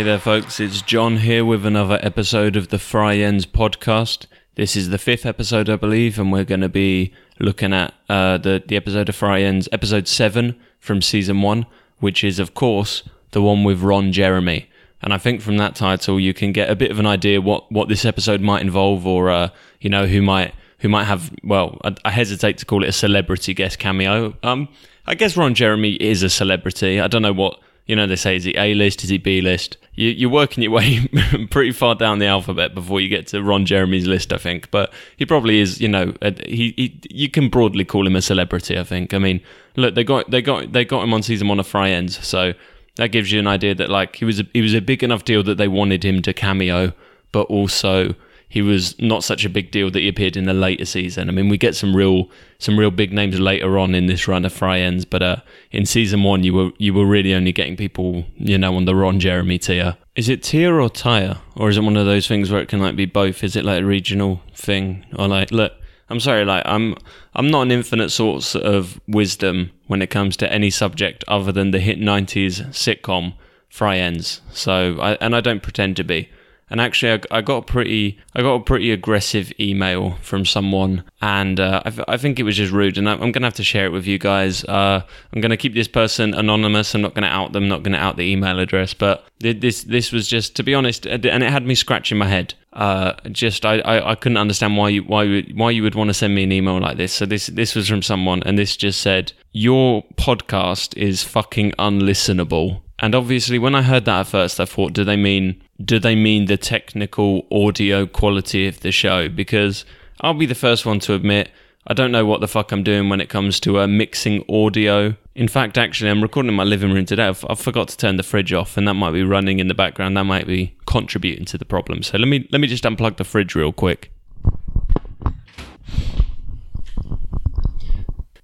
Hey there, folks. It's John here with another episode of the Friends podcast. This is the fifth episode, I believe, and we're going to be looking at uh, the the episode of Friends, episode seven from season one, which is, of course, the one with Ron Jeremy. And I think from that title, you can get a bit of an idea what what this episode might involve, or uh, you know, who might who might have. Well, I, I hesitate to call it a celebrity guest cameo. Um, I guess Ron Jeremy is a celebrity. I don't know what you know. They say is he A list, is he B list? You, you're working your way pretty far down the alphabet before you get to Ron Jeremy's list, I think. But he probably is. You know, a, he, he you can broadly call him a celebrity. I think. I mean, look, they got they got they got him on season one of Friends, so that gives you an idea that like he was a, he was a big enough deal that they wanted him to cameo, but also he was not such a big deal that he appeared in the later season. I mean, we get some real some real big names later on in this run of Friends, but uh, in season one, you were you were really only getting people you know on the Ron Jeremy tier. Is it tier or tire, or is it one of those things where it can like be both? Is it like a regional thing, or like look? I'm sorry, like I'm I'm not an infinite source of wisdom when it comes to any subject other than the hit '90s sitcom Friends. So, I, and I don't pretend to be. And actually, I, I got a pretty, I got a pretty aggressive email from someone, and uh, I, I think it was just rude. And I, I'm going to have to share it with you guys. Uh, I'm going to keep this person anonymous. I'm not going to out them. Not going to out the email address. But this, this was just, to be honest, and it had me scratching my head. Uh, just I, I, I couldn't understand why you why you, why you would want to send me an email like this. So this this was from someone, and this just said your podcast is fucking unlistenable. And obviously, when I heard that at first, I thought, do they mean do they mean the technical audio quality of the show? Because I'll be the first one to admit I don't know what the fuck I'm doing when it comes to uh, mixing audio. In fact, actually, I'm recording in my living room today. I've, I forgot to turn the fridge off, and that might be running in the background. That might be contributing to the problem. So let me let me just unplug the fridge real quick.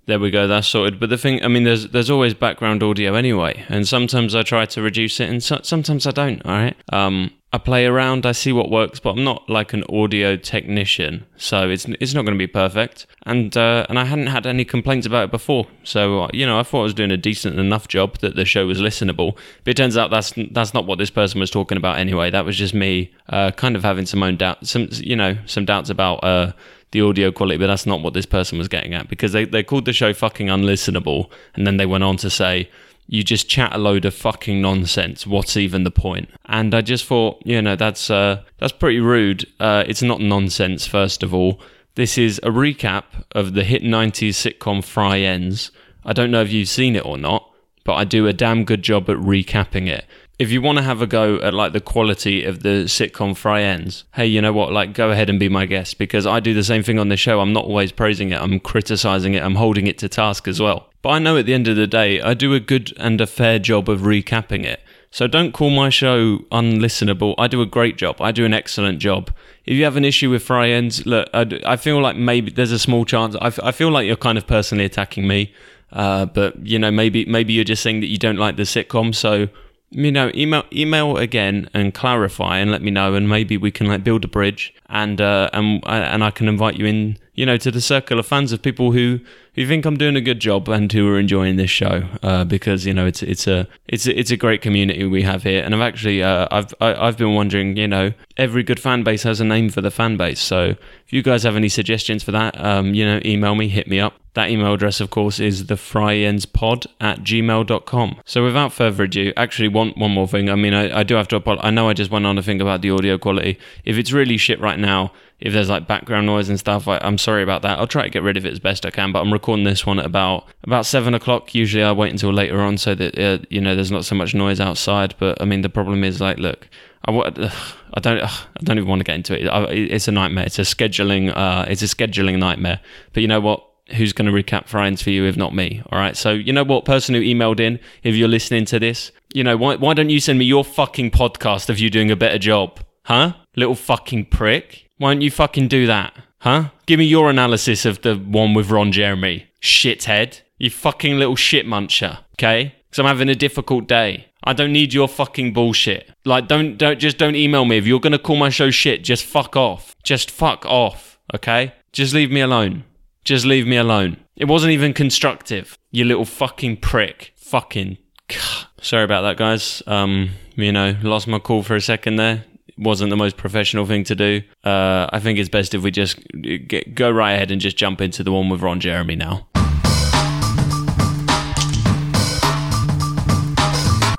There we go. That's sorted. But the thing, I mean, there's there's always background audio anyway, and sometimes I try to reduce it, and so, sometimes I don't. All right. Um, I play around, I see what works, but I'm not like an audio technician, so it's it's not going to be perfect. And uh, and I hadn't had any complaints about it before, so uh, you know I thought I was doing a decent enough job that the show was listenable. But it turns out that's that's not what this person was talking about anyway. That was just me, uh, kind of having some own doubt, some you know some doubts about uh, the audio quality, but that's not what this person was getting at because they, they called the show fucking unlistenable. And then they went on to say, you just chat a load of fucking nonsense. What's even the point? And I just thought, you know, that's uh, that's pretty rude. Uh, it's not nonsense, first of all. This is a recap of the hit 90s sitcom Friends. I don't know if you've seen it or not, but I do a damn good job at recapping it if you want to have a go at like the quality of the sitcom Friends, hey, you know what? Like, go ahead and be my guest because I do the same thing on the show. I'm not always praising it, I'm criticizing it, I'm holding it to task as well. But I know at the end of the day, I do a good and a fair job of recapping it. So don't call my show unlistenable. I do a great job. I do an excellent job. If you have an issue with Friends, look, I, I feel like maybe there's a small chance. I, I feel like you're kind of personally attacking me. Uh, but you know, maybe maybe you're just saying that you don't like the sitcom. So you know, email email again and clarify and let me know, and maybe we can like build a bridge, and uh, and uh, and I can invite you in, you know, to the circle of fans of people who who think I'm doing a good job and who are enjoying this show, uh, because you know it's it's a it's a, it's a great community we have here, and I've actually uh, I've I, have i have been wondering, you know, every good fan base has a name for the fan base, so if you guys have any suggestions for that, um, you know, email me, hit me up. That email address, of course, is thefriendspod at gmail.com. So without further ado, actually, one, one more thing. I mean, I, I do have to apologize. I know I just went on to think about the audio quality. If it's really shit right now, if there's like background noise and stuff, I, am sorry about that. I'll try to get rid of it as best I can. But I'm recording this one at about about seven o'clock. Usually, I wait until later on so that uh, you know there's not so much noise outside. But I mean, the problem is like, look, I, I don't I don't even want to get into it. It's a nightmare. It's a scheduling uh, it's a scheduling nightmare. But you know what? who's going to recap Friends for you if not me? All right. So, you know what, person who emailed in, if you're listening to this, you know, why, why don't you send me your fucking podcast of you doing a better job? Huh? Little fucking prick. Why don't you fucking do that? Huh? Give me your analysis of the one with Ron Jeremy. Shithead. You fucking little shit muncher. Okay? Because I'm having a difficult day. I don't need your fucking bullshit. Like, don't, don't, just don't email me. If you're gonna call my show shit, just fuck off. Just fuck off. Okay? Just leave me alone. Just leave me alone. It wasn't even constructive. You little fucking prick. Fucking. Sorry about that, guys. Um, you know, lost my call for a second there. Wasn't the most professional thing to do. Uh, I think it's best if we just get, go right ahead and just jump into the one with Ron Jeremy now.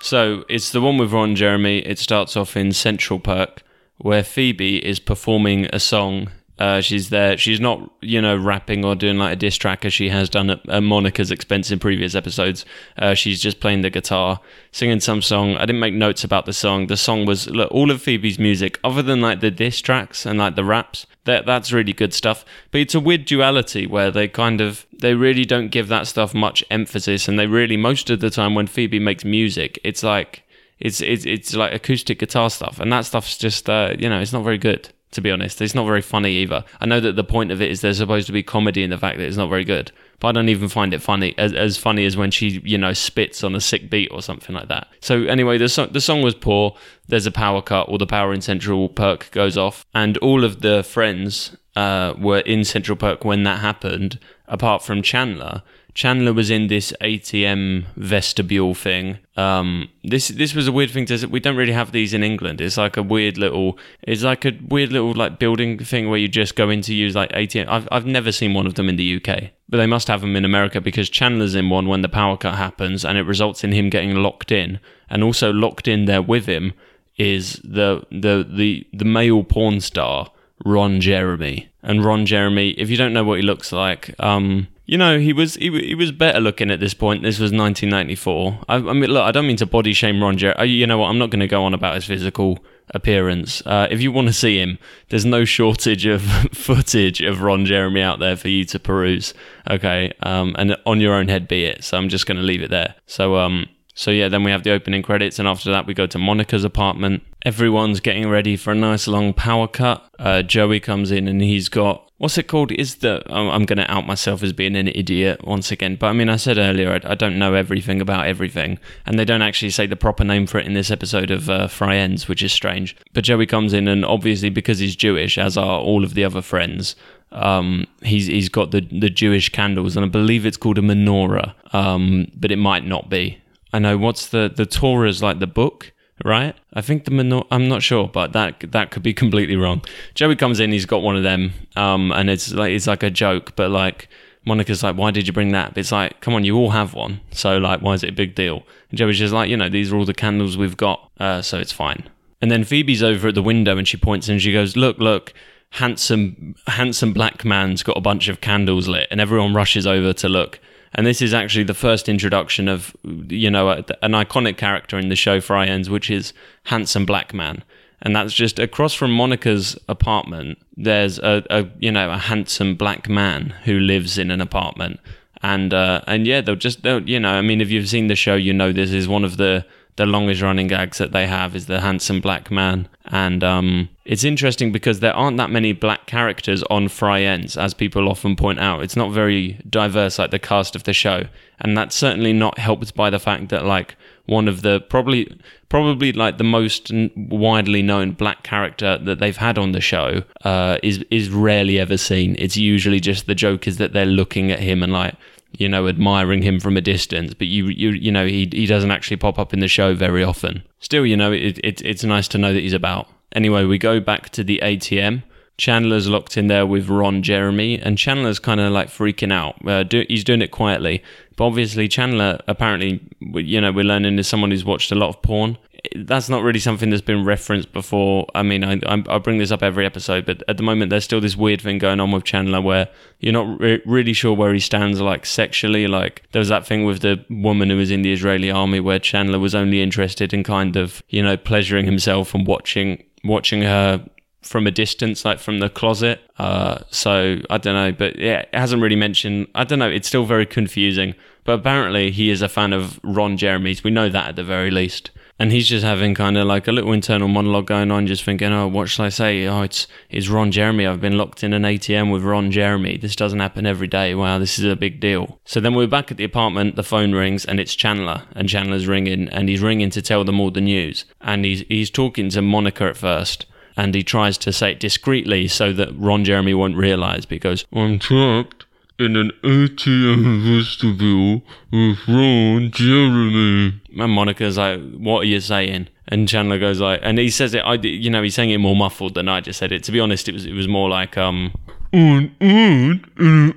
So it's the one with Ron Jeremy. It starts off in Central Perk, where Phoebe is performing a song uh, she's there. She's not, you know, rapping or doing like a diss track as she has done at, at Monica's expense in previous episodes. Uh, she's just playing the guitar, singing some song. I didn't make notes about the song. The song was look, all of Phoebe's music, other than like the diss tracks and like the raps. That that's really good stuff. But it's a weird duality where they kind of they really don't give that stuff much emphasis, and they really most of the time when Phoebe makes music, it's like it's it's it's like acoustic guitar stuff, and that stuff's just uh, you know it's not very good to be honest. It's not very funny either. I know that the point of it is there's supposed to be comedy in the fact that it's not very good, but I don't even find it funny as, as funny as when she, you know, spits on a sick beat or something like that. So anyway, the song, the song was poor. There's a power cut, or the power in Central Perk goes off, and all of the friends uh, were in Central Perk when that happened, apart from Chandler. Chandler was in this ATM vestibule thing. Um, this this was a weird thing to we don't really have these in England. It's like a weird little it's like a weird little like building thing where you just go in to use like ATM. I've I've never seen one of them in the UK, but they must have them in America because Chandler's in one when the power cut happens and it results in him getting locked in, and also locked in there with him is the the the the male porn star Ron Jeremy. And Ron Jeremy, if you don't know what he looks like, um, you know, he was he, he was better looking at this point. This was 1994. I, I mean, look, I don't mean to body shame Ron Jeremy. You know what? I'm not going to go on about his physical appearance. Uh, if you want to see him, there's no shortage of footage of Ron Jeremy out there for you to peruse. Okay, um, and on your own head be it. So I'm just going to leave it there. So um, so yeah, then we have the opening credits, and after that we go to Monica's apartment. Everyone's getting ready for a nice long power cut. Uh, Joey comes in and he's got what's it called? Is the I'm going to out myself as being an idiot once again. But I mean, I said earlier I, I, don't know everything about everything, and they don't actually say the proper name for it in this episode of uh, Ends, which is strange. But Joey comes in, and obviously because he's Jewish, as are all of the other friends, um, he's he's got the the Jewish candles, and I believe it's called a menorah, um, but it might not be. I know what's the the Torah is like the book right? I think the Menor. I'm not sure, but that that could be completely wrong. Joey comes in, he's got one of them, um, and it's like it's like a joke, but like Monica's like, "Why did you bring that?" It's like, "Come on, you all have one, so like, why is it a big deal?" And Joey's just like, "You know, these are all the candles we've got, uh, so it's fine." And then Phoebe's over at the window and she points and she goes, "Look, look." Handsome, handsome black man's got a bunch of candles lit, and everyone rushes over to look and this is actually the first introduction of you know a, an iconic character in the show Friends, which is handsome black man. And that's just across from Monica's apartment. There's a, a you know a handsome black man who lives in an apartment, and uh, and yeah, they'll just they'll, you know I mean if you've seen the show, you know this is one of the the longest running gags that they have is the handsome black man. And um, it's interesting because there aren't that many black characters on Friends, as people often point out. It's not very diverse like the cast of the show. And that's certainly not helped by the fact that, like, one of the probably probably like the most widely known black character that they've had on the show uh, is is rarely ever seen. It's usually just the joke is that they're looking at him and like you know, admiring him from a distance, but you, you, you know, he, he doesn't actually pop up in the show very often. Still, you know, it, it, it's nice to know that he's about. Anyway, we go back to the ATM. Chandler's locked in there with Ron Jeremy, and Chandler's kind of like freaking out. Uh, do, he's doing it quietly, but obviously Chandler, apparently, you know, we're learning is someone who's watched a lot of porn that's not really something that's been referenced before. I mean, I, I, bring this up every episode, but at the moment, there's still this weird thing going on with Chandler where you're not re- really sure where he stands, like sexually. Like there was that thing with the woman who was in the Israeli army where Chandler was only interested in kind of you know pleasuring himself and watching watching her from a distance, like from the closet. Uh, so I don't know, but yeah, it hasn't really mentioned. I don't know. It's still very confusing. But apparently, he is a fan of Ron Jeremy's. We know that at the very least and he's just having kind of like a little internal monologue going on, just thinking, "Oh, what shall I say? Oh, it's it's Ron Jeremy. I've been locked in an ATM with Ron Jeremy. This doesn't happen every day. Wow, this is a big deal." So then we're back at the apartment. The phone rings, and it's Chandler, and Chandler's ringing, and he's ringing to tell them all the news, and he's he's talking to Monica at first. And he tries to say it discreetly so that Ron Jeremy won't realize because I'm trapped in an ATM vestibule with Ron Jeremy. And Monica's like, "What are you saying?" And Chandler goes like, and he says it. I, you know, he's saying it more muffled than I just said it. To be honest, it was it was more like, um, On and and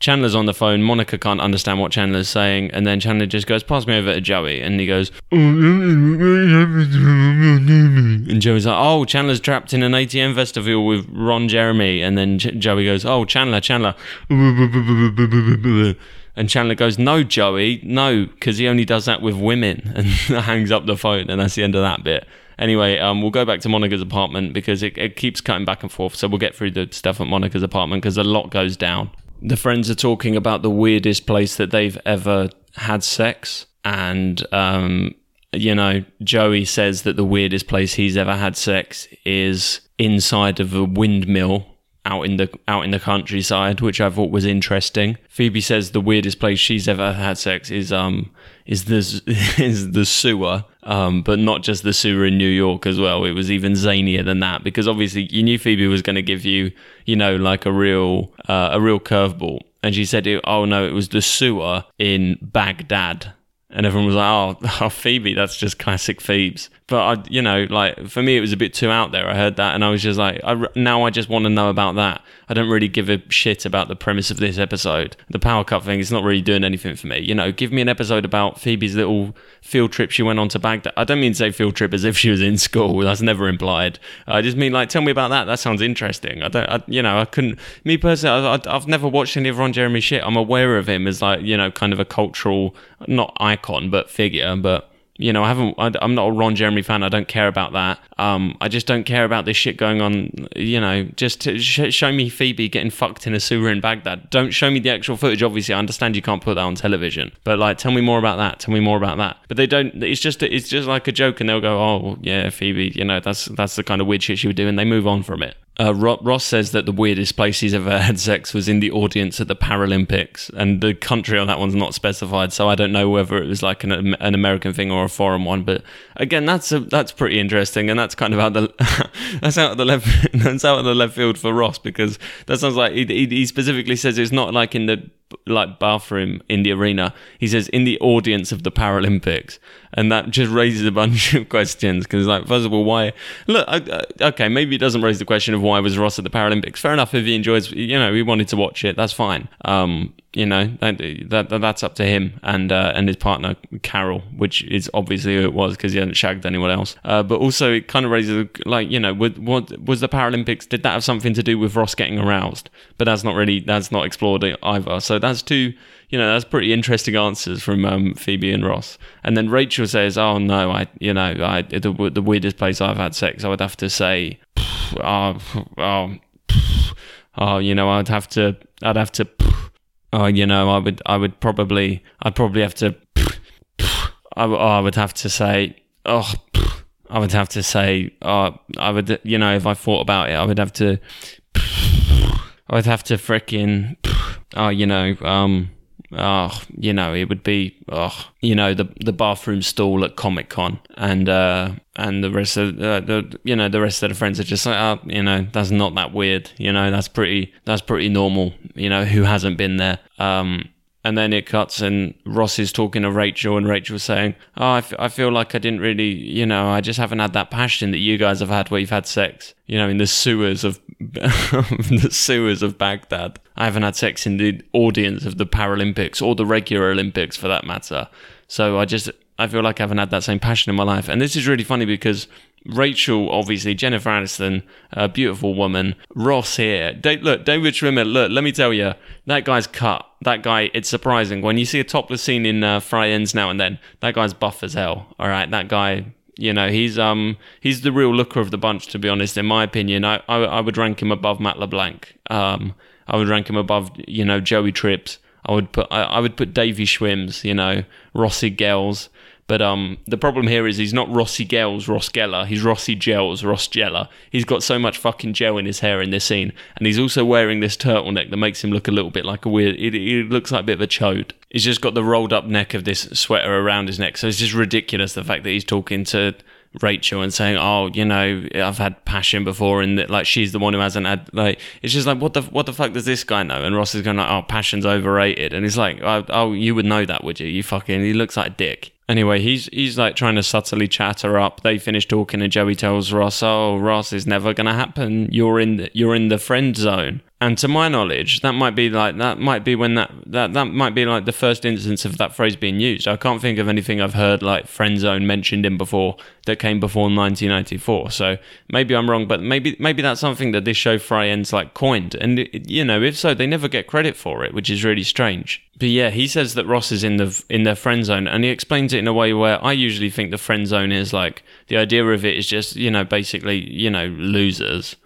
Chandler's on the phone. Monica can't understand what Chandler's saying, and then Chandler just goes, "Pass me over to Joey," and he goes, and Joey's like, "Oh, Chandler's trapped in an ATM vestibule with Ron Jeremy," and then J- Joey goes, "Oh, Chandler, Chandler," and Chandler goes, "No, Joey, no, because he only does that with women," and hangs up the phone, and that's the end of that bit. Anyway, um, we'll go back to Monica's apartment because it, it keeps cutting back and forth. So we'll get through the stuff at Monica's apartment because a lot goes down. The friends are talking about the weirdest place that they've ever had sex, and um, you know, Joey says that the weirdest place he's ever had sex is inside of a windmill out in the out in the countryside, which I thought was interesting. Phoebe says the weirdest place she's ever had sex is um is the is the sewer, um, but not just the sewer in New York as well. It was even zanier than that because obviously you knew Phoebe was going to give you you know like a real uh, a real curveball, and she said, "Oh no, it was the sewer in Baghdad." And everyone was like, "Oh, oh, Phoebe, that's just classic Phoebes." But I, you know, like for me, it was a bit too out there. I heard that, and I was just like, I, now I just want to know about that. I don't really give a shit about the premise of this episode. The power cut thing is not really doing anything for me. You know, give me an episode about Phoebe's little field trip she went on to Baghdad. I don't mean to say field trip as if she was in school. That's never implied. I just mean like, tell me about that. That sounds interesting. I don't, I, you know, I couldn't. Me personally, I, I've never watched any of Ron Jeremy shit. I'm aware of him as like, you know, kind of a cultural, not icon, but figure, but you know, I haven't. I, I'm not a Ron Jeremy fan. I don't care about that. Um, I just don't care about this shit going on. You know, just sh- show me Phoebe getting fucked in a sewer in Baghdad. Don't show me the actual footage. Obviously, I understand you can't put that on television, but like, tell me more about that. Tell me more about that. But they don't. It's just it's just like a joke, and they'll go, "Oh yeah, Phoebe. You know, that's that's the kind of weird shit she would do," and they move on from it. Uh, Ro- Ross says that the weirdest place he's ever had sex was in the audience at the Paralympics, and the country on that one's not specified, so I don't know whether it was like an, an American thing or a foreign one. But again, that's a, that's pretty interesting, and that's kind of out the that's out of the left that's out of the left field for Ross because that sounds like he, he specifically says it's not like in the like bathroom in the arena. He says in the audience of the Paralympics, and that just raises a bunch of questions because, like, first of all, why? Look, I, I, okay, maybe it doesn't raise the question of why was Ross at the Paralympics. Fair enough if he enjoys, you know, he wanted to watch it. That's fine. Um, you know, that, that that's up to him and uh, and his partner Carol, which is obviously who it was because he hadn't shagged anyone else. Uh, but also, it kind of raises like, you know, what, was the Paralympics? Did that have something to do with Ross getting aroused? But that's not really that's not explored either. So that's two, you know, that's pretty interesting answers from um, Phoebe and Ross. And then Rachel says, "Oh no, I, you know, I the, the weirdest place I've had sex. I would have to say, oh, oh, oh, you know, I'd have to, I'd have to." Oh, you know, I would, I would probably, I'd probably have to, I, oh, I would have to say, oh, I would have to say, oh, I would, you know, if I thought about it, I would have to, I would have to freaking, oh, you know, um, oh, you know, it would be, oh, you know, the the bathroom stall at Comic Con, and uh, and the rest of uh, the, you know, the rest of the friends are just like, oh, you know, that's not that weird, you know, that's pretty, that's pretty normal, you know, who hasn't been there, um. And then it cuts, and Ross is talking to Rachel, and Rachel's saying, "Oh, I, f- I feel like I didn't really, you know, I just haven't had that passion that you guys have had where you've had sex, you know, in the sewers of the sewers of Baghdad. I haven't had sex in the audience of the Paralympics or the regular Olympics for that matter. So I just I feel like I haven't had that same passion in my life. And this is really funny because Rachel, obviously, Jennifer Aniston, a beautiful woman. Ross here. Look, David Schwimmer, look, let me tell you, that guy's cut. That guy, it's surprising. When you see a topless scene in uh, Friends now and then, that guy's buff as hell. All right, that guy, you know, he's um he's the real looker of the bunch, to be honest. In my opinion, I I, I would rank him above Matt LeBlanc. Um, I would rank him above, you know, Joey Trips. I would put I, I would put Davy Schwims, you know, Rossi Gels. But um, the problem here is he's not Rossi Gels, Ross Geller. He's Rossi Gels, Ross Geller. He's got so much fucking gel in his hair in this scene, and he's also wearing this turtleneck that makes him look a little bit like a weird. It, it looks like a bit of a chode. He's just got the rolled up neck of this sweater around his neck, so it's just ridiculous the fact that he's talking to Rachel and saying, "Oh, you know, I've had passion before," and that like she's the one who hasn't had like. It's just like what the what the fuck does this guy know? And Ross is going like, "Oh, passion's overrated," and he's like, "Oh, oh you would know that, would you? You fucking." He looks like a dick. Anyway, he's he's like trying to subtly chat her up. They finish talking, and Joey tells Ross, "Oh, Ross is never gonna happen. You're in the, you're in the friend zone." And to my knowledge, that might be like that might be when that that that might be like the first instance of that phrase being used. I can't think of anything I've heard like friend zone mentioned in before that came before 1994. So maybe I'm wrong, but maybe maybe that's something that this show Friends like coined. And you know, if so, they never get credit for it, which is really strange. But yeah, he says that Ross is in the in their friend zone, and he explains it in a way where I usually think the friend zone is like the idea of it is just you know basically you know losers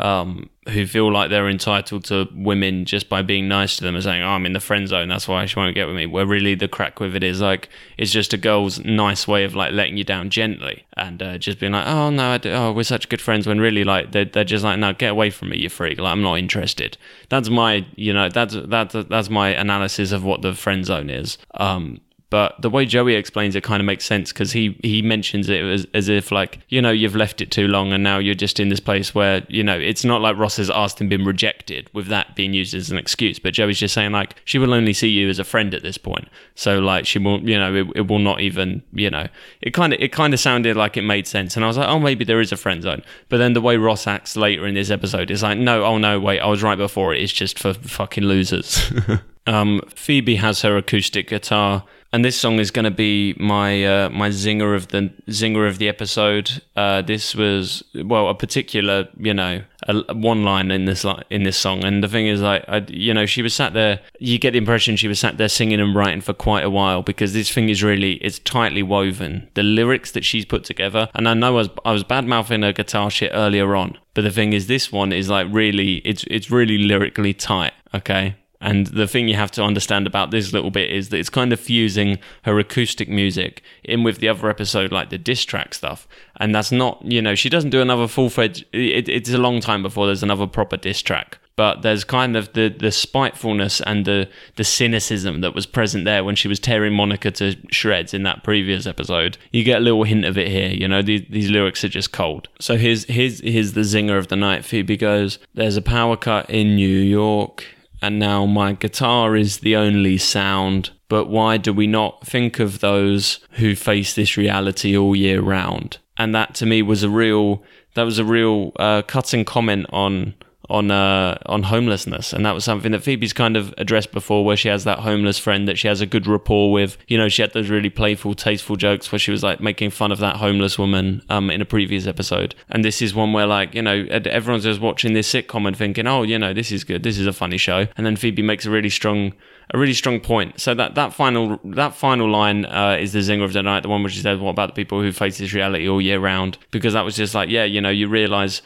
um, who feel like they're entitled to women just by being nice to them and saying, "Oh, I'm in the friend zone, that's why she won't get with me." Where really the crack with it is like it's just a girl's nice way of like letting you down gently and uh, just being like, "Oh no, oh we're such good friends." When really like they're, they're just like, "No, get away from me, you freak!" Like I'm not interested. That's my you know that's that's that's my analysis of what the friend zone is. Um, but the way Joey explains it kind of makes sense because he he mentions it as, as if like you know you've left it too long and now you're just in this place where you know it's not like Ross has asked and been rejected with that being used as an excuse, but Joey's just saying like she will only see you as a friend at this point, so like she will you know it, it will not even you know. It kind of it kind of sounded like it made sense, and I was like oh maybe there is a friend zone, but then the way Ross acts later in this episode is like no oh no wait I was right before. It, it's just for fucking losers. um, Phoebe has her acoustic guitar and this song is going to be my uh, my zinger of the zinger of the episode. Uh, this was well a particular you know a, one line in this in this song, and the thing is like I, you know she was sat there. You get the impression she was sat there singing and writing for quite a while because this thing is really it's tightly woven. The lyrics that she's put together, and I know I was I was bad mouthing her guitar shit earlier on, but the thing is this one is like really it's it's really lyrically tight. Okay, and the thing you have to understand about this little bit is that it's kind of fusing her acoustic music in with the other episode, like the diss track stuff. And that's not, you know, she doesn't do another full fledged. It, it's a long time before there's another proper diss track. But there's kind of the, the spitefulness and the, the cynicism that was present there when she was tearing Monica to shreds in that previous episode. You get a little hint of it here, you know, these, these lyrics are just cold. So here's, here's, here's the zinger of the night. Phoebe goes, There's a power cut in New York and now my guitar is the only sound. But why do we not think of those who face this reality all year round? And that to me was a real that was a real uh, cutting comment on on uh, on homelessness, and that was something that Phoebe's kind of addressed before, where she has that homeless friend that she has a good rapport with. You know, she had those really playful, tasteful jokes where she was like making fun of that homeless woman um, in a previous episode, and this is one where like you know everyone's just watching this sitcom and thinking, oh, you know, this is good, this is a funny show, and then Phoebe makes a really strong a really strong point. So that that final that final line uh, is the zinger of the night, the one which says, "What about the people who face this reality all year round?" Because that was just like, yeah, you know, you realize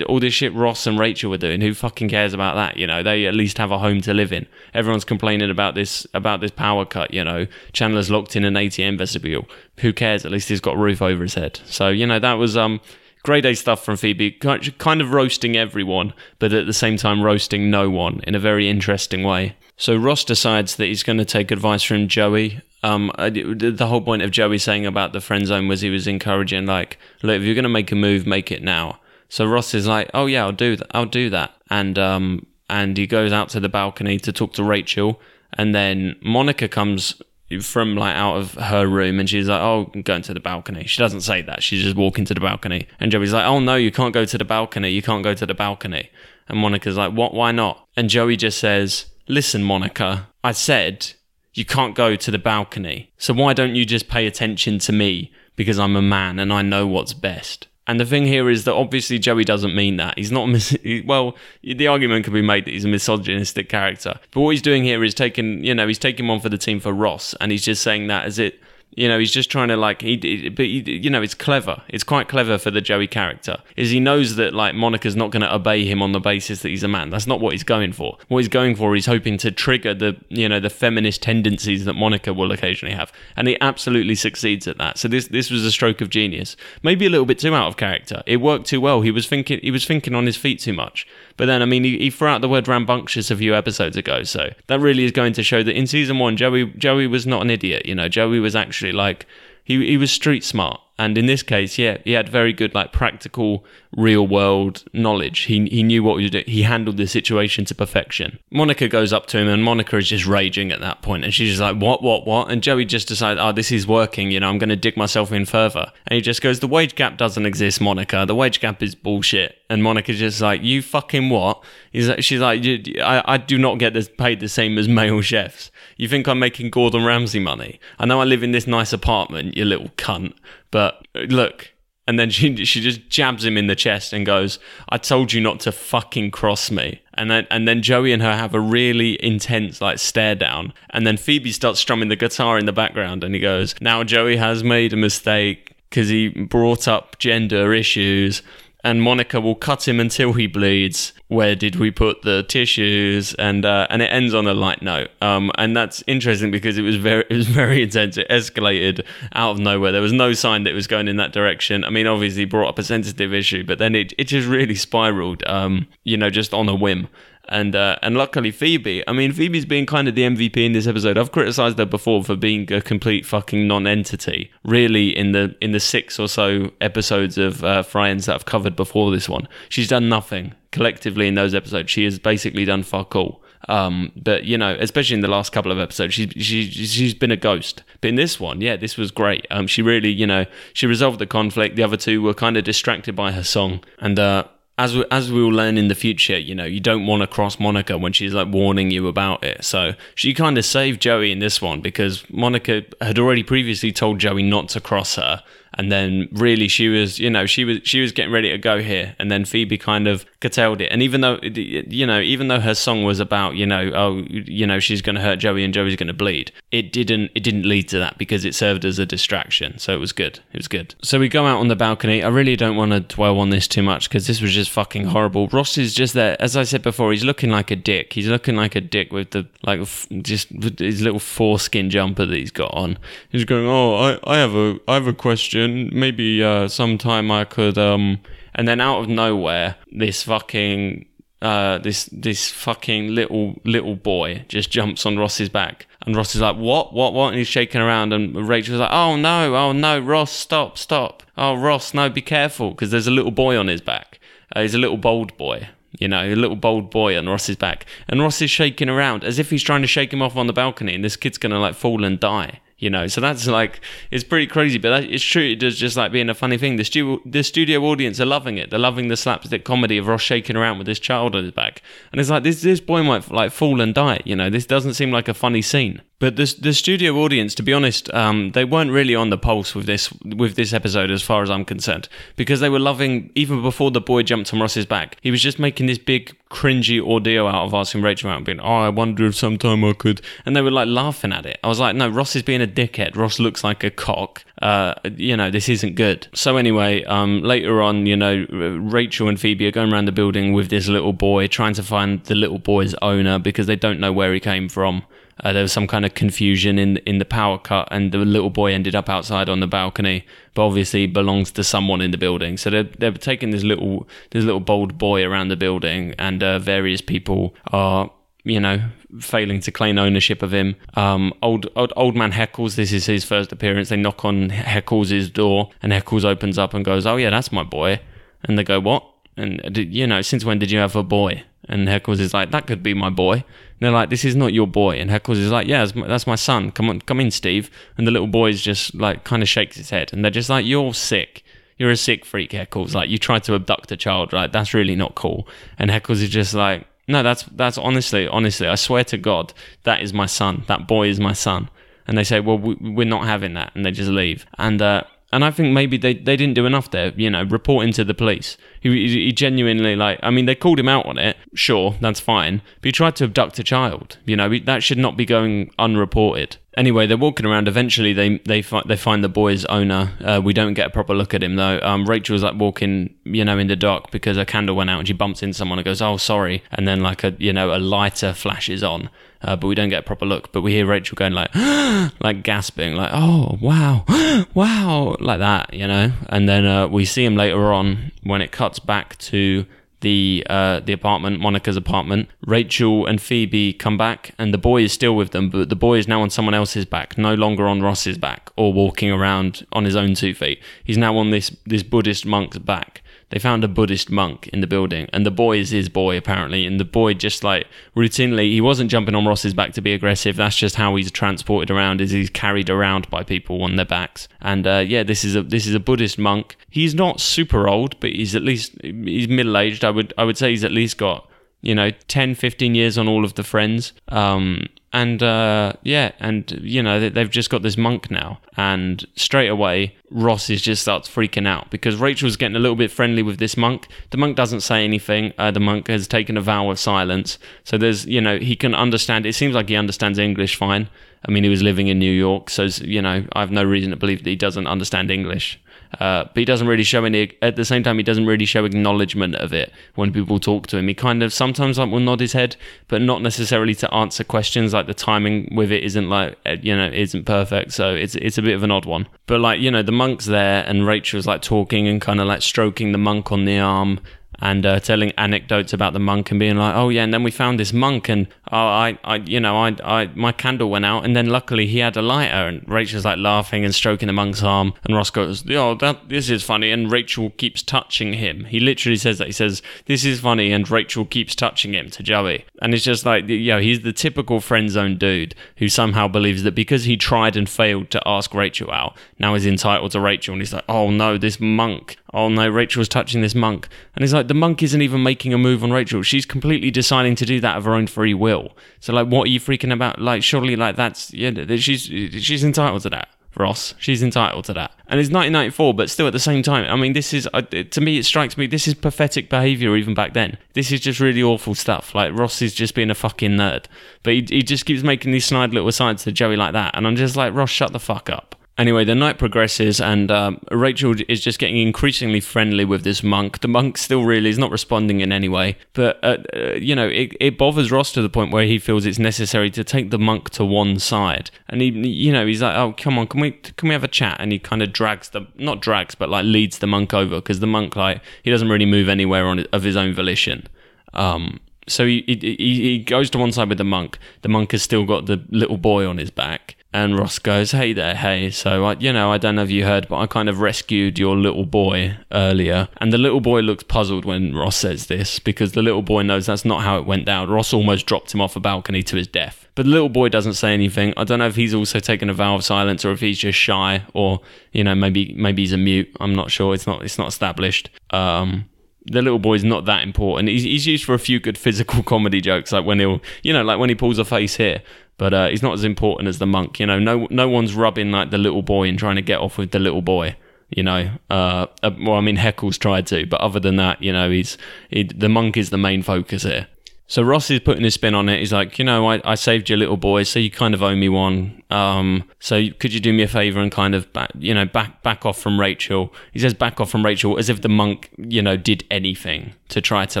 all this shit Ross and Rachel were doing. Who fucking cares about that? You know, they at least have a home to live in. Everyone's complaining about this about this power cut. You know, Chandler's locked in an ATM vestibule. Who cares? At least he's got a roof over his head. So you know that was um Great A stuff from Phoebe, kind of roasting everyone, but at the same time roasting no one in a very interesting way. So Ross decides that he's going to take advice from Joey. Um, the whole point of Joey saying about the friend zone was he was encouraging, like, look, if you're going to make a move, make it now. So Ross is like, oh yeah, I'll do that. I'll do that. And um, and he goes out to the balcony to talk to Rachel, and then Monica comes from like out of her room and she's like, Oh, I'm going to the balcony. She doesn't say that. She's just walking to the balcony. And Joey's like, Oh no, you can't go to the balcony. You can't go to the balcony. And Monica's like, What why not? And Joey just says, Listen, Monica, I said you can't go to the balcony. So why don't you just pay attention to me? Because I'm a man and I know what's best. And the thing here is that obviously Joey doesn't mean that. He's not, mis- well, the argument could be made that he's a misogynistic character. But what he's doing here is taking, you know, he's taking one for the team for Ross. And he's just saying that as it, you know, he's just trying to like he, but you know, it's clever. It's quite clever for the Joey character. Is he knows that like Monica's not going to obey him on the basis that he's a man. That's not what he's going for. What he's going for, he's hoping to trigger the you know the feminist tendencies that Monica will occasionally have, and he absolutely succeeds at that. So this this was a stroke of genius. Maybe a little bit too out of character. It worked too well. He was thinking he was thinking on his feet too much. But then, I mean, he, he threw out the word rambunctious a few episodes ago, so that really is going to show that in season one, Joey Joey was not an idiot. You know, Joey was actually like he he was street smart And in this case, yeah, he had very good, like practical, real world knowledge. He he knew what he was doing. He handled the situation to perfection. Monica goes up to him, and Monica is just raging at that point, and she's just like, "What, what, what?" And Joey just decides, "Oh, this is working. You know, I'm going to dig myself in further." And he just goes, "The wage gap doesn't exist, Monica. The wage gap is bullshit." And Monica's just like, "You fucking what?" He's like, she's like, "You- I, I do not get this paid the same as male chefs. You think I'm making Gordon Ramsay money? I know I live in this nice apartment, you little cunt. But look." And then she she just jabs him in the chest and goes, "I told you not to fucking cross me." And then and then Joey and her have a really intense like stare down. And then Phoebe starts strumming the guitar in the background, and he goes, "Now Joey has made a mistake because he brought up gender issues." And Monica will cut him until he bleeds. Where did we put the tissues? And uh, and it ends on a light note. Um, and that's interesting because it was very it was very intense. It escalated out of nowhere. There was no sign that it was going in that direction. I mean, obviously brought up a sensitive issue, but then it it just really spiraled. Um, you know, just on a whim. And uh, and luckily Phoebe, I mean Phoebe's been kind of the MVP in this episode. I've criticized her before for being a complete fucking non-entity. Really, in the in the six or so episodes of uh, Friends that I've covered before this one, she's done nothing collectively in those episodes. She has basically done fuck all. Um, but you know, especially in the last couple of episodes, she's she, she's been a ghost. But in this one, yeah, this was great. Um, she really, you know, she resolved the conflict. The other two were kind of distracted by her song, and uh, as we, as we will learn in the future, you know, you don't want to cross Monica when she's like warning you about it. So she kind of saved Joey in this one because Monica had already previously told Joey not to cross her, and then really she was, you know, she was she was getting ready to go here, and then Phoebe kind of curtailed it. And even though, you know, even though her song was about, you know, oh, you know, she's going to hurt Joey and Joey's going to bleed, it didn't it didn't lead to that because it served as a distraction. So it was good. It was good. So we go out on the balcony. I really don't want to dwell on this too much because this was just fucking horrible. Ross is just there, as I said before. He's looking like a dick. He's looking like a dick with the like just his little foreskin jumper that he's got on. He's going, oh, I, I have a I have a question. Maybe uh, sometime I could um. And then out of nowhere, this fucking uh, this this fucking little little boy just jumps on Ross's back, and Ross is like, "What? What? What?" And he's shaking around, and Rachel's like, "Oh no! Oh no! Ross, stop! Stop! Oh Ross, no! Be careful, because there's a little boy on his back. Uh, he's a little bold boy." You know, a little bold boy on Ross's back. And Ross is shaking around as if he's trying to shake him off on the balcony, and this kid's gonna like fall and die you know so that's like it's pretty crazy but it's true it does just like being a funny thing. The studio the studio audience are loving it. They're loving the slapstick comedy of ross shaking around with this child on his back. And it's like this this boy might like fall and die you know? This doesn't seem like a funny scene but the the studio audience, to be honest, um, they weren't really on the pulse with this with this episode, as far as I'm concerned, because they were loving even before the boy jumped on Ross's back. He was just making this big cringy ordeal out of asking Rachel out, and being, "Oh, I wonder if sometime I could," and they were like laughing at it. I was like, "No, Ross is being a dickhead. Ross looks like a cock. Uh, you know, this isn't good." So anyway, um, later on, you know, Rachel and Phoebe are going around the building with this little boy, trying to find the little boy's owner because they don't know where he came from. Uh, there was some kind of confusion in in the power cut, and the little boy ended up outside on the balcony. But obviously, belongs to someone in the building. So they're they're taking this little this little bold boy around the building, and uh, various people are you know failing to claim ownership of him. Um, old, old old man Heckles, this is his first appearance. They knock on Heckles' door, and Heckles opens up and goes, "Oh yeah, that's my boy." And they go, "What?" And you know, since when did you have a boy? And Heckles is like, "That could be my boy." They're like, "This is not your boy." And Heckles is like, "Yeah, that's my, son. Come on, come in, Steve." And the little boy is just like, kind of shakes his head, and they're just like, "You're sick." You're a sick freak, Heckles. Like you tried to abduct a child, right? That's really not cool. And Heckles is just like, no, that's that's honestly, honestly, I swear to God, that is my son. That boy is my son. And they say, well, we, we're not having that, and they just leave. And uh, and I think maybe they, they didn't do enough there. You know, reporting to the police. He, he genuinely like. I mean, they called him out on it. Sure, that's fine. But he tried to abduct a child. You know, that should not be going unreported. Anyway, they're walking around. Eventually, they they fi- they find the boy's owner. Uh, we don't get a proper look at him though. Um, Rachel's like walking, you know, in the dark because her candle went out, and she bumps into someone and goes, "Oh, sorry." And then like a you know a lighter flashes on, uh, but we don't get a proper look. But we hear Rachel going like, like gasping, like, "Oh, wow, wow," like that, you know. And then uh, we see him later on when it cuts back to the uh, the apartment, Monica's apartment. Rachel and Phoebe come back, and the boy is still with them, but the boy is now on someone else's back, no longer on Ross's back or walking around on his own two feet. He's now on this this Buddhist monk's back. They found a Buddhist monk in the building, and the boy is his boy apparently. And the boy just like routinely, he wasn't jumping on Ross's back to be aggressive. That's just how he's transported around. Is he's carried around by people on their backs. And uh, yeah, this is a this is a Buddhist monk. He's not super old, but he's at least he's middle aged. I would I would say he's at least got you know 10 15 years on all of the friends um, and uh, yeah and you know they- they've just got this monk now. And straight away ross is just starts freaking out because rachel's getting a little bit friendly with this monk. The monk doesn't say anything. Uh, the monk has taken a vow of silence. So there's you know he can understand. It seems like he understands english fine. I mean he was living in new york. So you know i have no reason to believe that he doesn't understand english uh, but he doesn't really show any. At the same time, he doesn't really show acknowledgement of it when people talk to him. He kind of sometimes like will nod his head, but not necessarily to answer questions. Like the timing with it isn't like uh, you know isn't perfect, so it's it's a bit of an odd one. But like you know, the monk's there, and Rachel's like talking and kind of like stroking the monk on the arm. And uh, telling anecdotes about the monk and being like, oh yeah, and then we found this monk, and oh, I, I, you know, I, I, my candle went out, and then luckily he had a lighter, and Rachel's like laughing and stroking the monk's arm, and Ross goes, "Yo, that this is funny," and Rachel keeps touching him. He literally says that. He says, "This is funny," and Rachel keeps touching him to Joey, and it's just like, yo, he's the typical friend zone dude who somehow believes that because he tried and failed to ask Rachel out, now he's entitled to Rachel, and he's like, "Oh no, this monk." Oh no, Rachel's touching this monk. And he's like, the monk isn't even making a move on Rachel. She's completely deciding to do that of her own free will. So like, what are you freaking about? Like, surely like that's yeah, she's she's entitled to that. Ross, she's entitled to that, and it's 1994, but still at the same time, I mean, this is uh, to me, it strikes me this is pathetic behavior even back then. This is just really awful stuff. Like Ross is just being a fucking nerd, but he, he just keeps making these snide little asides to Joey like that, and I'm just like, Ross, shut the fuck up. Anyway, the night progresses, and um, Rachel is just getting increasingly friendly with this monk. The monk still really is not responding in any way, but uh, uh, you know, it, it bothers Ross to the point where he feels it's necessary to take the monk to one side, and he, you know, he's like, "Oh, come on, can we can we have a chat?" And he kind of drags the not drags, but like leads the monk over because the monk like he doesn't really move anywhere on of his own volition. Um, so he, he he he goes to one side with the monk. The monk has still got the little boy on his back, and Ross goes, "Hey there, hey. So I, you know, I don't know if you heard, but I kind of rescued your little boy earlier." And the little boy looks puzzled when Ross says this because the little boy knows that's not how it went down. Ross almost dropped him off a balcony to his death. But the little boy doesn't say anything. I don't know if he's also taken a vow of silence or if he's just shy or you know maybe maybe he's a mute. I'm not sure. It's not it's not established. Um, the little boy's not that important. He's, he's used for a few good physical comedy jokes, like when he'll, you know, like when he pulls a face here. But uh, he's not as important as the monk. You know, no no one's rubbing like the little boy and trying to get off with the little boy. You know, uh, uh, well, I mean, Heckle's tried to, but other than that, you know, he's he, the monk is the main focus here. So Ross is putting his spin on it. He's like, you know, I, I saved your little boy, so you kind of owe me one. Um, so could you do me a favor and kind of, back, you know, back back off from Rachel? He says back off from Rachel as if the monk, you know, did anything to try to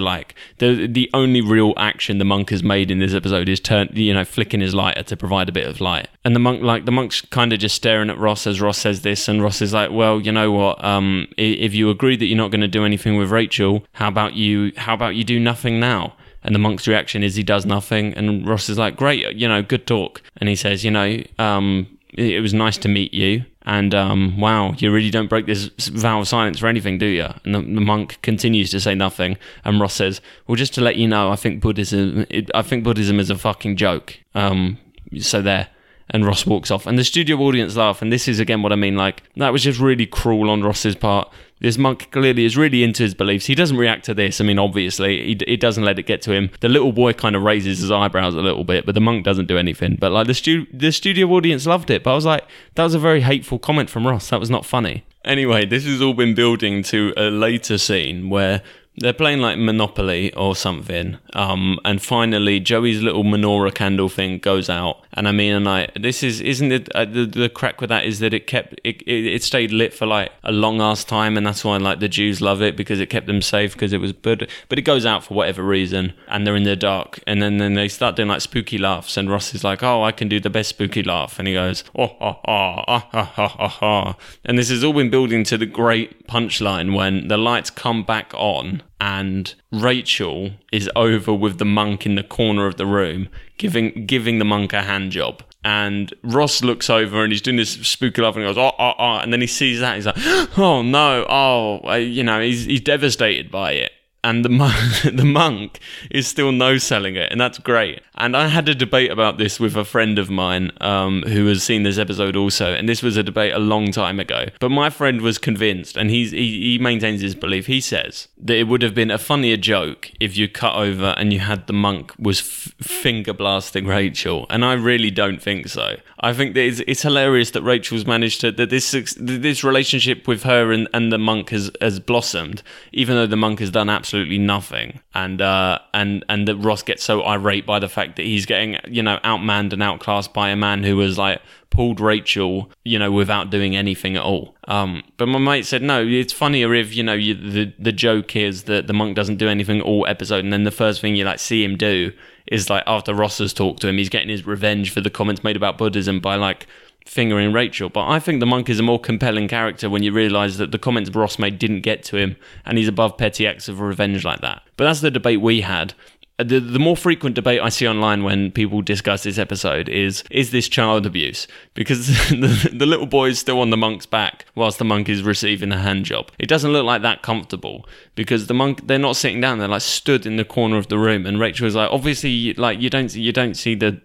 like the the only real action the monk has made in this episode is turn, you know, flicking his lighter to provide a bit of light. And the monk, like the monk's kind of just staring at Ross as Ross says this, and Ross is like, well, you know what? Um, if you agree that you're not going to do anything with Rachel, how about you? How about you do nothing now? And the monk's reaction is he does nothing. And Ross is like, great, you know, good talk. And he says, you know, um, it, it was nice to meet you. And um, wow, you really don't break this vow of silence for anything, do you? And the, the monk continues to say nothing. And Ross says, well, just to let you know, I think Buddhism, it, I think Buddhism is a fucking joke. Um, so there. And Ross walks off, and the studio audience laugh. And this is again what I mean. Like that was just really cruel on Ross's part. This monk clearly is really into his beliefs. He doesn't react to this. I mean, obviously, he, he doesn't let it get to him. The little boy kind of raises his eyebrows a little bit, but the monk doesn't do anything. But like the stu- the studio audience loved it. But I was like, that was a very hateful comment from Ross. That was not funny. Anyway, this has all been building to a later scene where they're playing like Monopoly or something. Um, and finally, Joey's little menorah candle thing goes out. And I mean, and I this is isn't it uh, the the crack with that is that it kept it, it, it stayed lit for like a long ass time, and that's why like the Jews love it because it kept them safe because it was but but it goes out for whatever reason, and they're in the dark, and then then they start doing like spooky laughs, and Ross is like, oh, I can do the best spooky laugh, and he goes, oh, oh, ah, ha, ha, ha, ha. and this has all been building to the great punchline when the lights come back on and Rachel is over with the monk in the corner of the room, giving giving the monk a hand job. And Ross looks over and he's doing this spooky laugh and he goes, oh, oh, oh. And then he sees that. He's like, oh, no. Oh, uh, you know, he's, he's devastated by it and the monk, the monk is still no selling it, and that's great. And I had a debate about this with a friend of mine um, who has seen this episode also, and this was a debate a long time ago. But my friend was convinced, and he, he maintains his belief. He says that it would have been a funnier joke if you cut over and you had the monk was f- finger blasting Rachel, and I really don't think so. I think that it's, it's hilarious that Rachel's managed to that this this relationship with her and, and the monk has has blossomed, even though the monk has done absolutely nothing, and uh, and and that Ross gets so irate by the fact that he's getting you know outmanned and outclassed by a man who was like pulled Rachel, you know, without doing anything at all. Um, but my mate said, no, it's funnier if, you know, you, the, the joke is that the monk doesn't do anything all episode. And then the first thing you like see him do is like after Ross has talked to him, he's getting his revenge for the comments made about Buddhism by like fingering Rachel. But I think the monk is a more compelling character when you realise that the comments Ross made didn't get to him and he's above petty acts of revenge like that. But that's the debate we had Uh, the, the more frequent debate I see online when people discuss this episode is is this child abuse? Because the, the little boy is still on the monk's back whilst the monk is receiving a hand job. It doesn't look like that comfortable because the monk they're not sitting down; they're like stood in the corner of the room. And Rachel is like, obviously, like you don't you don't see the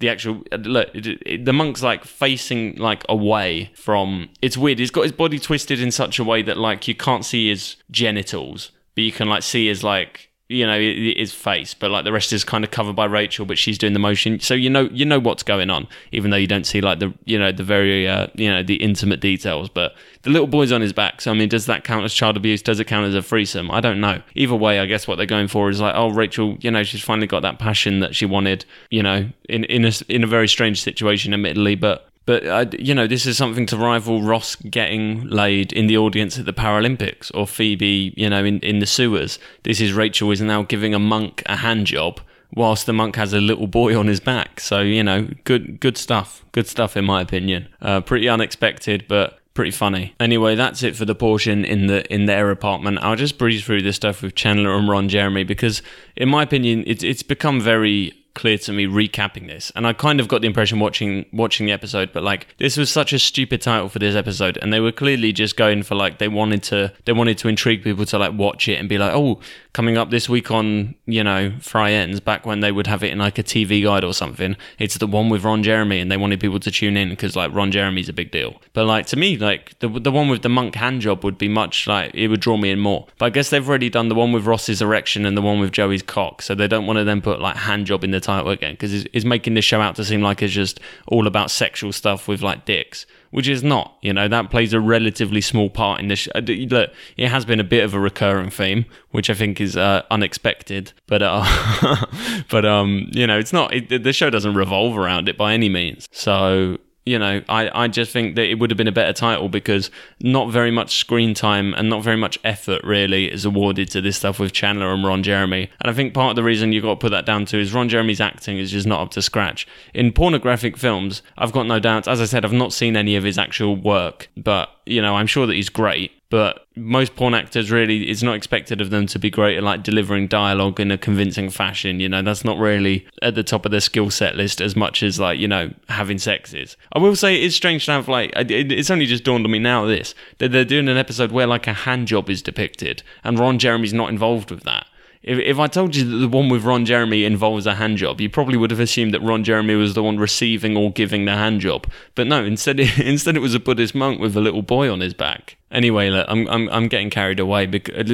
the actual uh, look. It, it, the monk's like facing like away from. It's weird. He's got his body twisted in such a way that like you can't see his genitals, but you can like see his like you know his face but like the rest is kind of covered by rachel but she's doing the motion. So you know you know what's going on even though you don't see like the you know the very uh, you know the intimate details. But the little boy's on his back. So i mean does that count as child abuse? Does it count as a threesome? I don't know. Either way i guess what they're going for is like oh rachel you know she's finally got that passion that she wanted you know in in a in a very strange situation admittedly. But but uh, you know, this is something to rival Ross getting laid in the audience at the Paralympics, or Phoebe, you know, in, in the sewers. This is Rachel is now giving a monk a hand job, whilst the monk has a little boy on his back. So you know, good good stuff, good stuff in my opinion. Uh, pretty unexpected, but pretty funny. Anyway, that's it for the portion in the in their apartment. I'll just breeze through this stuff with Chandler and Ron Jeremy because, in my opinion, it's become very clear to me recapping this. And i kind of got the impression watching watching the episode but like this was such a stupid title for this episode. And they were clearly just going for like they wanted to they wanted to intrigue people to like watch it and be like oh coming up this week on you know Friends back when they would have it in like a tv guide or something. It's the one with ron jeremy and they wanted people to tune in because like ron jeremy's a big deal. But like to me like the, the one with the monk hand job would be much like it would draw me in more. But i guess they've already done the one with ross's erection and the one with joey's cock so they don't want to then put like hand job in the title again because it's, making this show out to seem like it's just all about sexual stuff with like dicks, which is not. You know, that plays a relatively small part in this. Sh- look, it has been a bit of a recurring theme, which I think is uh, unexpected, but uh, but um, you know, it's not. It, the show doesn't revolve around it by any means. So you know, I, I just think that it would have been a better title because not very much screen time and not very much effort really is awarded to this stuff with Chandler and Ron Jeremy. And I think part of the reason you've got to put that down to is Ron Jeremy's acting is just not up to scratch. In pornographic films, I've got no doubts. As I said, I've not seen any of his actual work, but, you know, I'm sure that he's great but most porn actors really it's not expected of them to be great at like delivering dialogue in a convincing fashion you know? That's not really at the top of their skill set list as much as like you know having sex is. I will say it is strange to have like it's only just dawned on me now this that they're doing an episode where like a hand job is depicted and ron jeremy's not involved with that if, if I told you that the one with Ron Jeremy involves a hand job, you probably would have assumed that Ron Jeremy was the one receiving or giving the hand job. But no, instead it, instead it was a Buddhist monk with a little boy on his back. Anyway, look, I'm I'm I'm getting carried away. Because,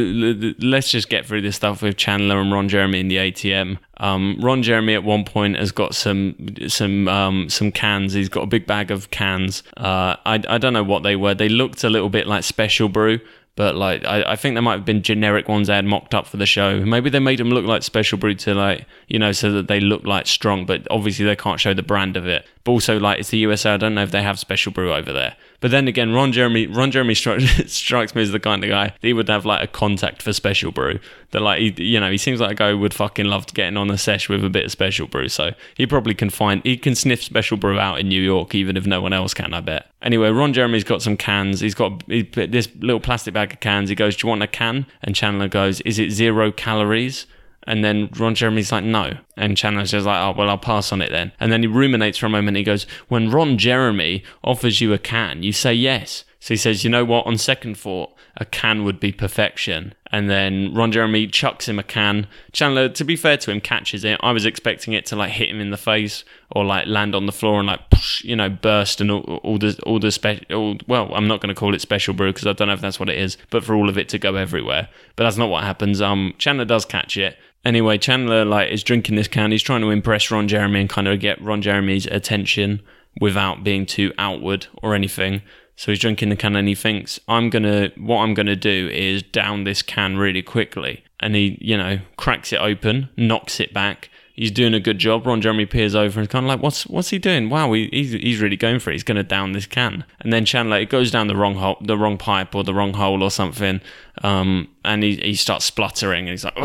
let's just get through this stuff with Chandler and Ron Jeremy in the ATM. Um, Ron Jeremy at one point has got some some um, some cans. He's got a big bag of cans. Uh, I I don't know what they were. They looked a little bit like special brew but like I, I think there might have been generic ones they had mocked up for the show. Maybe they made them look like special brew to like you know so that they look like strong, but obviously they can't show the brand of it. But also, like, it's the USA. I don't know if they have special brew over there. But then again, Ron Jeremy, Ron Jeremy stri- strikes me as the kind of guy he would have like a contact for special brew. That like, he, you know, he seems like a guy who would fucking love getting on a sesh with a bit of special brew. So he probably can find, he can sniff special brew out in New York, even if no one else can. I bet. Anyway, Ron Jeremy's got some cans. He's got he, this little plastic bag of cans. He goes, "Do you want a can?" And Chandler goes, "Is it zero calories?" And then Ron Jeremy's like, no. And Chandler's just like, oh, well, I'll pass on it then. And then he ruminates for a moment. He goes, when Ron Jeremy offers you a can, you say yes. So he says, you know what? On second thought, a can would be perfection. And then Ron Jeremy chucks him a can. Chandler, to be fair to him, catches it. I was expecting it to like hit him in the face or like land on the floor and like you know burst and all, all the all the special. Well, I'm not going to call it special brew because I don't know if that's what it is, but for all of it to go everywhere. But that's not what happens. Um, Chandler does catch it. Anyway, Chandler like is drinking this can. He's trying to impress Ron Jeremy and kind of get Ron Jeremy's attention without being too outward or anything. So he's drinking the can and he thinks, I'm gonna, what I'm gonna do is down this can really quickly. And he, you know, cracks it open, knocks it back. He's doing a good job. Ron Jeremy peers over and kind of like, what's what's he doing? Wow, he, he's, he's really going for it. He's going to down this can. And then Chandler, it goes down the wrong hole, the wrong pipe or the wrong hole or something. Um, and he, he starts spluttering and he's like,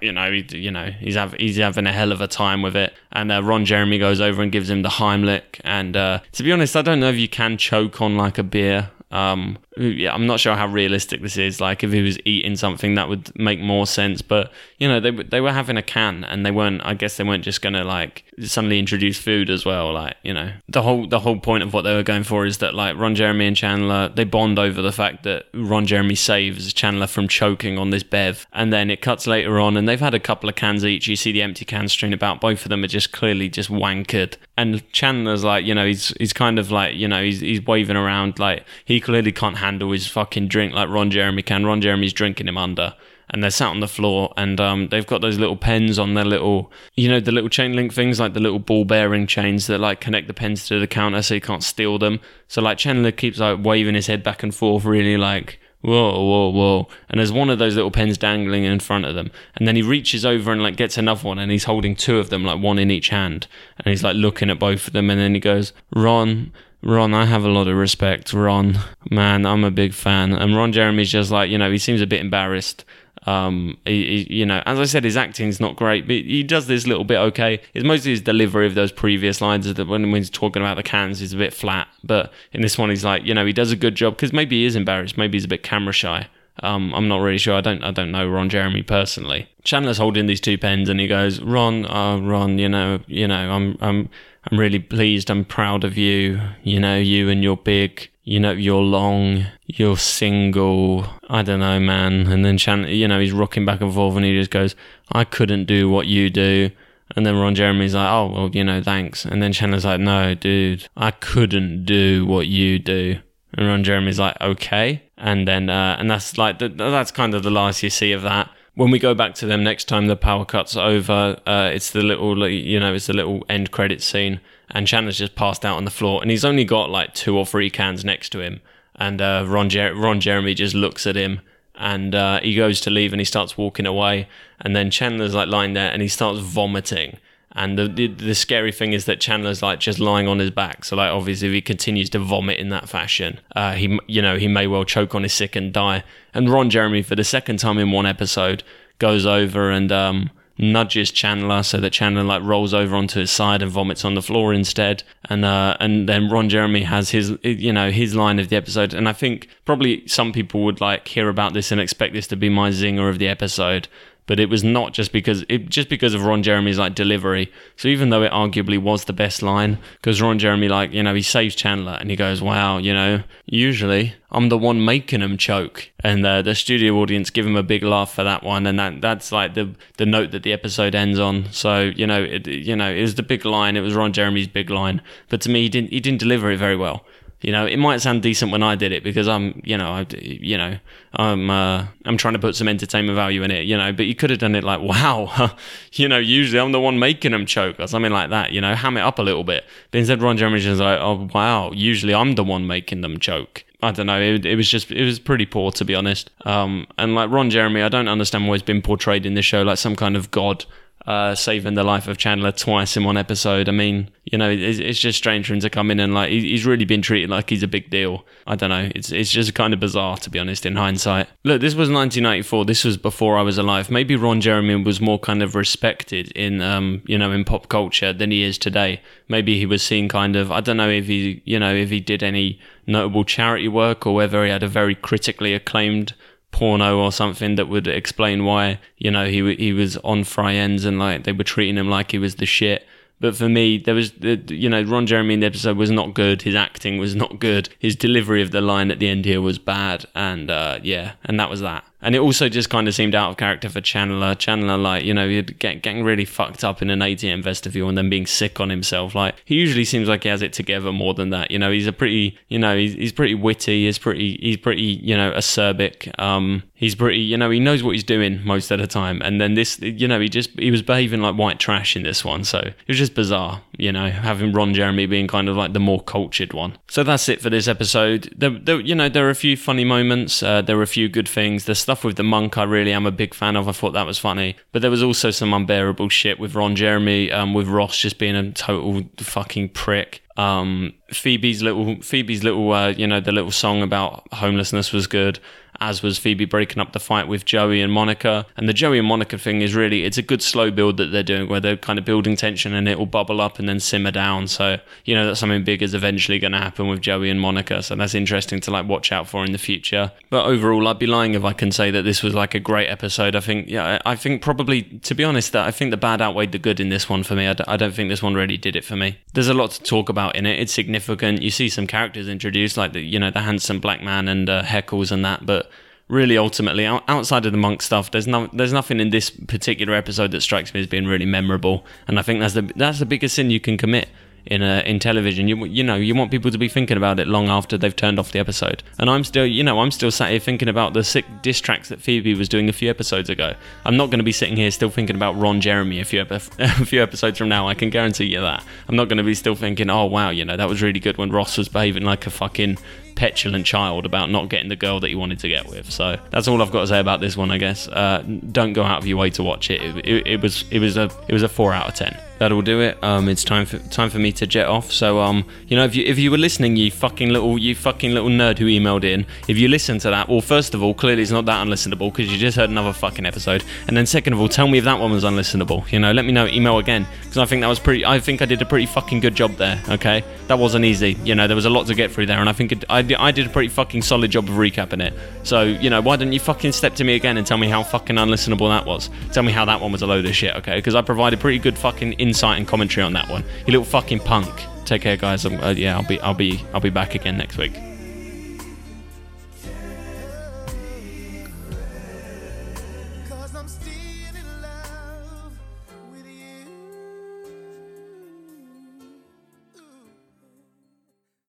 you know, he, you know, he's have, he's having a hell of a time with it. And uh, Ron Jeremy goes over and gives him the Heimlich. And uh, to be honest, I don't know if you can choke on like a beer. Um, yeah, I'm not sure how realistic this is. Like, if he was eating something, that would make more sense. But you know, they they were having a can, and they weren't. I guess they weren't just gonna like suddenly introduce food as well. Like, you know, the whole the whole point of what they were going for is that like Ron Jeremy and Chandler they bond over the fact that Ron Jeremy saves Chandler from choking on this bev, and then it cuts later on, and they've had a couple of cans each. You see the empty cans strewn about. Both of them are just clearly just wankered, and Chandler's like, you know, he's he's kind of like, you know, he's he's waving around like he clearly can't handle handle his fucking drink like Ron Jeremy can. Ron Jeremy's drinking him under. And they're sat on the floor and um, they've got those little pens on their little, you know, the little chain link things, like the little ball bearing chains that like connect the pens to the counter so you can't steal them. So like Chandler keeps like waving his head back and forth, really like, whoa, whoa, whoa. And there's one of those little pens dangling in front of them. And then he reaches over and like gets another one and he's holding two of them, like one in each hand. And he's like looking at both of them. And then he goes, Ron, Ron, I have a lot of respect. Ron, man, I'm a big fan. And Ron Jeremy's just like, you know, he seems a bit embarrassed. Um, he, he, you know, as I said, his acting's not great, but he does this little bit okay. It's mostly his delivery of those previous lines that when, when he's talking about the cans, he's a bit flat. But in this one, he's like, you know, he does a good job because maybe he is embarrassed. Maybe he's a bit camera shy. Um, I'm not really sure. I don't. I don't know Ron Jeremy personally. Chandler's holding these two pens, and he goes, "Ron, uh, Ron, you know, you know, I'm, I'm, I'm really pleased. I'm proud of you. You know, you and your big, you know, you're long, you're single. I don't know, man. And then Chandler, you know, he's rocking back and forth and he just goes, I couldn't do what you do. And then Ron Jeremy's like, oh, well, you know, thanks. And then Chandler's like, no, dude, I couldn't do what you do. And Ron Jeremy's like, okay. And then, uh, and that's like, the, that's kind of the last you see of that. When we go back to them next time the power cuts over, uh, it's the little, you know, it's the little end credit scene, and Chandler's just passed out on the floor, and he's only got like two or three cans next to him, and uh, Ron, Jer- Ron Jeremy just looks at him, and uh, he goes to leave, and he starts walking away, and then Chandler's like lying there, and he starts vomiting, and the, the, the scary thing is that Chandler's like just lying on his back. So like obviously if he continues to vomit in that fashion, uh, he you know he may well choke on his sick and die. And Ron Jeremy for the second time in one episode goes over and um, nudges Chandler so that Chandler like rolls over onto his side and vomits on the floor instead. And uh, and then Ron Jeremy has his you know his line of the episode. And I think probably some people would like hear about this and expect this to be my zinger of the episode but it was not just because it just because of Ron Jeremy's like delivery. So even though it arguably was the best line, because Ron Jeremy like you know he saves Chandler and he goes, "Wow, you know, usually I'm the one making him choke," and uh, the studio audience give him a big laugh for that one, and that that's like the the note that the episode ends on. So you know, it, you know, it was the big line. It was Ron Jeremy's big line, but to me, he didn't he didn't deliver it very well. You know, it might sound decent when I did it because I'm, you know, I, you know, I'm, uh, I'm trying to put some entertainment value in it, you know. But you could have done it like, wow, you know, usually I'm the one making them choke or something like that, you know, ham it up a little bit. But instead, Ron Jeremy's is like, oh wow, usually I'm the one making them choke. I don't know. It, it, was just it was pretty poor to be honest. Um, and like Ron Jeremy, I don't understand why he's been portrayed in this show like some kind of god uh, saving the life of Chandler twice in one episode. I mean, you know, it's, it's just strange for him to come in and like he's really been treated like he's a big deal. I don't know. It's it's just kind of bizarre to be honest. In hindsight, look, this was 1994. This was before I was alive. Maybe Ron Jeremy was more kind of respected in um you know in pop culture than he is today. Maybe he was seen kind of. I don't know if he you know if he did any notable charity work or whether he had a very critically acclaimed porno or something that would explain why you know he he was on Friends and like they were treating him like he was the shit. But for me, there was you know Ron Jeremy in the episode was not good. His acting was not good. His delivery of the line at the end here was bad, and uh, yeah, and that was that. And it also just kind of seemed out of character for Chandler. Chandler, like, you know, he'd get, getting really fucked up in an ATM vestibule and then being sick on himself. Like, he usually seems like he has it together more than that. You know, he's a pretty, you know, he's, he's pretty witty. He's pretty, he's pretty, you know, acerbic. Um, he's pretty, you know, he knows what he's doing most of the time. And then this, you know, he just, he was behaving like white trash in this one. So it was just bizarre, you know, having Ron Jeremy being kind of like the more cultured one. So that's it for this episode. There, there, you know, there are a few funny moments. Uh, there were a few good things. The stuff with the monk, I really am a big fan of. I thought that was funny. But there was also some unbearable shit with Ron Jeremy, um, with Ross just being a total fucking prick. Um, Phoebe's little, Phoebe's little, uh, you know, the little song about homelessness was good. As was Phoebe breaking up the fight with Joey and Monica. And the Joey and Monica thing is really, it's a good slow build that they're doing where they're kind of building tension and it will bubble up and then simmer down. So, you know, that something big is eventually going to happen with Joey and Monica. So that's interesting to like watch out for in the future. But overall, I'd be lying if I can say that this was like a great episode. I think, yeah, I think probably, to be honest, that I think the bad outweighed the good in this one for me. I d- I don't think this one really did it for me. There's a lot to talk about in it. It's significant. You see some characters introduced, like the, you know, the handsome black man and uh, Heckles and that, but really ultimately outside of the monk stuff there's no there's nothing in this particular episode that strikes me as being really memorable. And i think that's the that's the biggest sin you can commit in uh, in television. You you know you want people to be thinking about it long after they've turned off the episode. And i'm still you know i'm still sat here thinking about the sick diss tracks that phoebe was doing a few episodes ago. I'm not going to be sitting here still thinking about ron jeremy a few a few episodes from now i can guarantee you that. I'm not going to be still thinking oh wow you know that was really good when ross was behaving like a fucking petulant child about not getting the girl that he wanted to get with. So that's all I've got to say about this one, I guess. Uh, don't go out of your way to watch it. It, it. it was it was a it was a four out of ten. That'll do it. Um, it's time for time for me to jet off. So um, you know, if you if you were listening, you fucking little you fucking little nerd who emailed in, if you listened to that, well, first of all, clearly it's not that unlistenable because you just heard another fucking episode, and then second of all, tell me if that one was unlistenable. You know, let me know. Email again because I think that was pretty. I think I did a pretty fucking good job there. Okay, that wasn't easy. You know, there was a lot to get through there, and I think it, I I did a pretty fucking solid job of recapping it. So you know, why don't you fucking step to me again and tell me how fucking unlistenable that was? Tell me how that one was a load of shit. Okay, because I provided pretty good fucking insight and commentary on that one. You little fucking punk. Take care, guys. Uh, yeah, I'll be I'll be I'll be back again next week.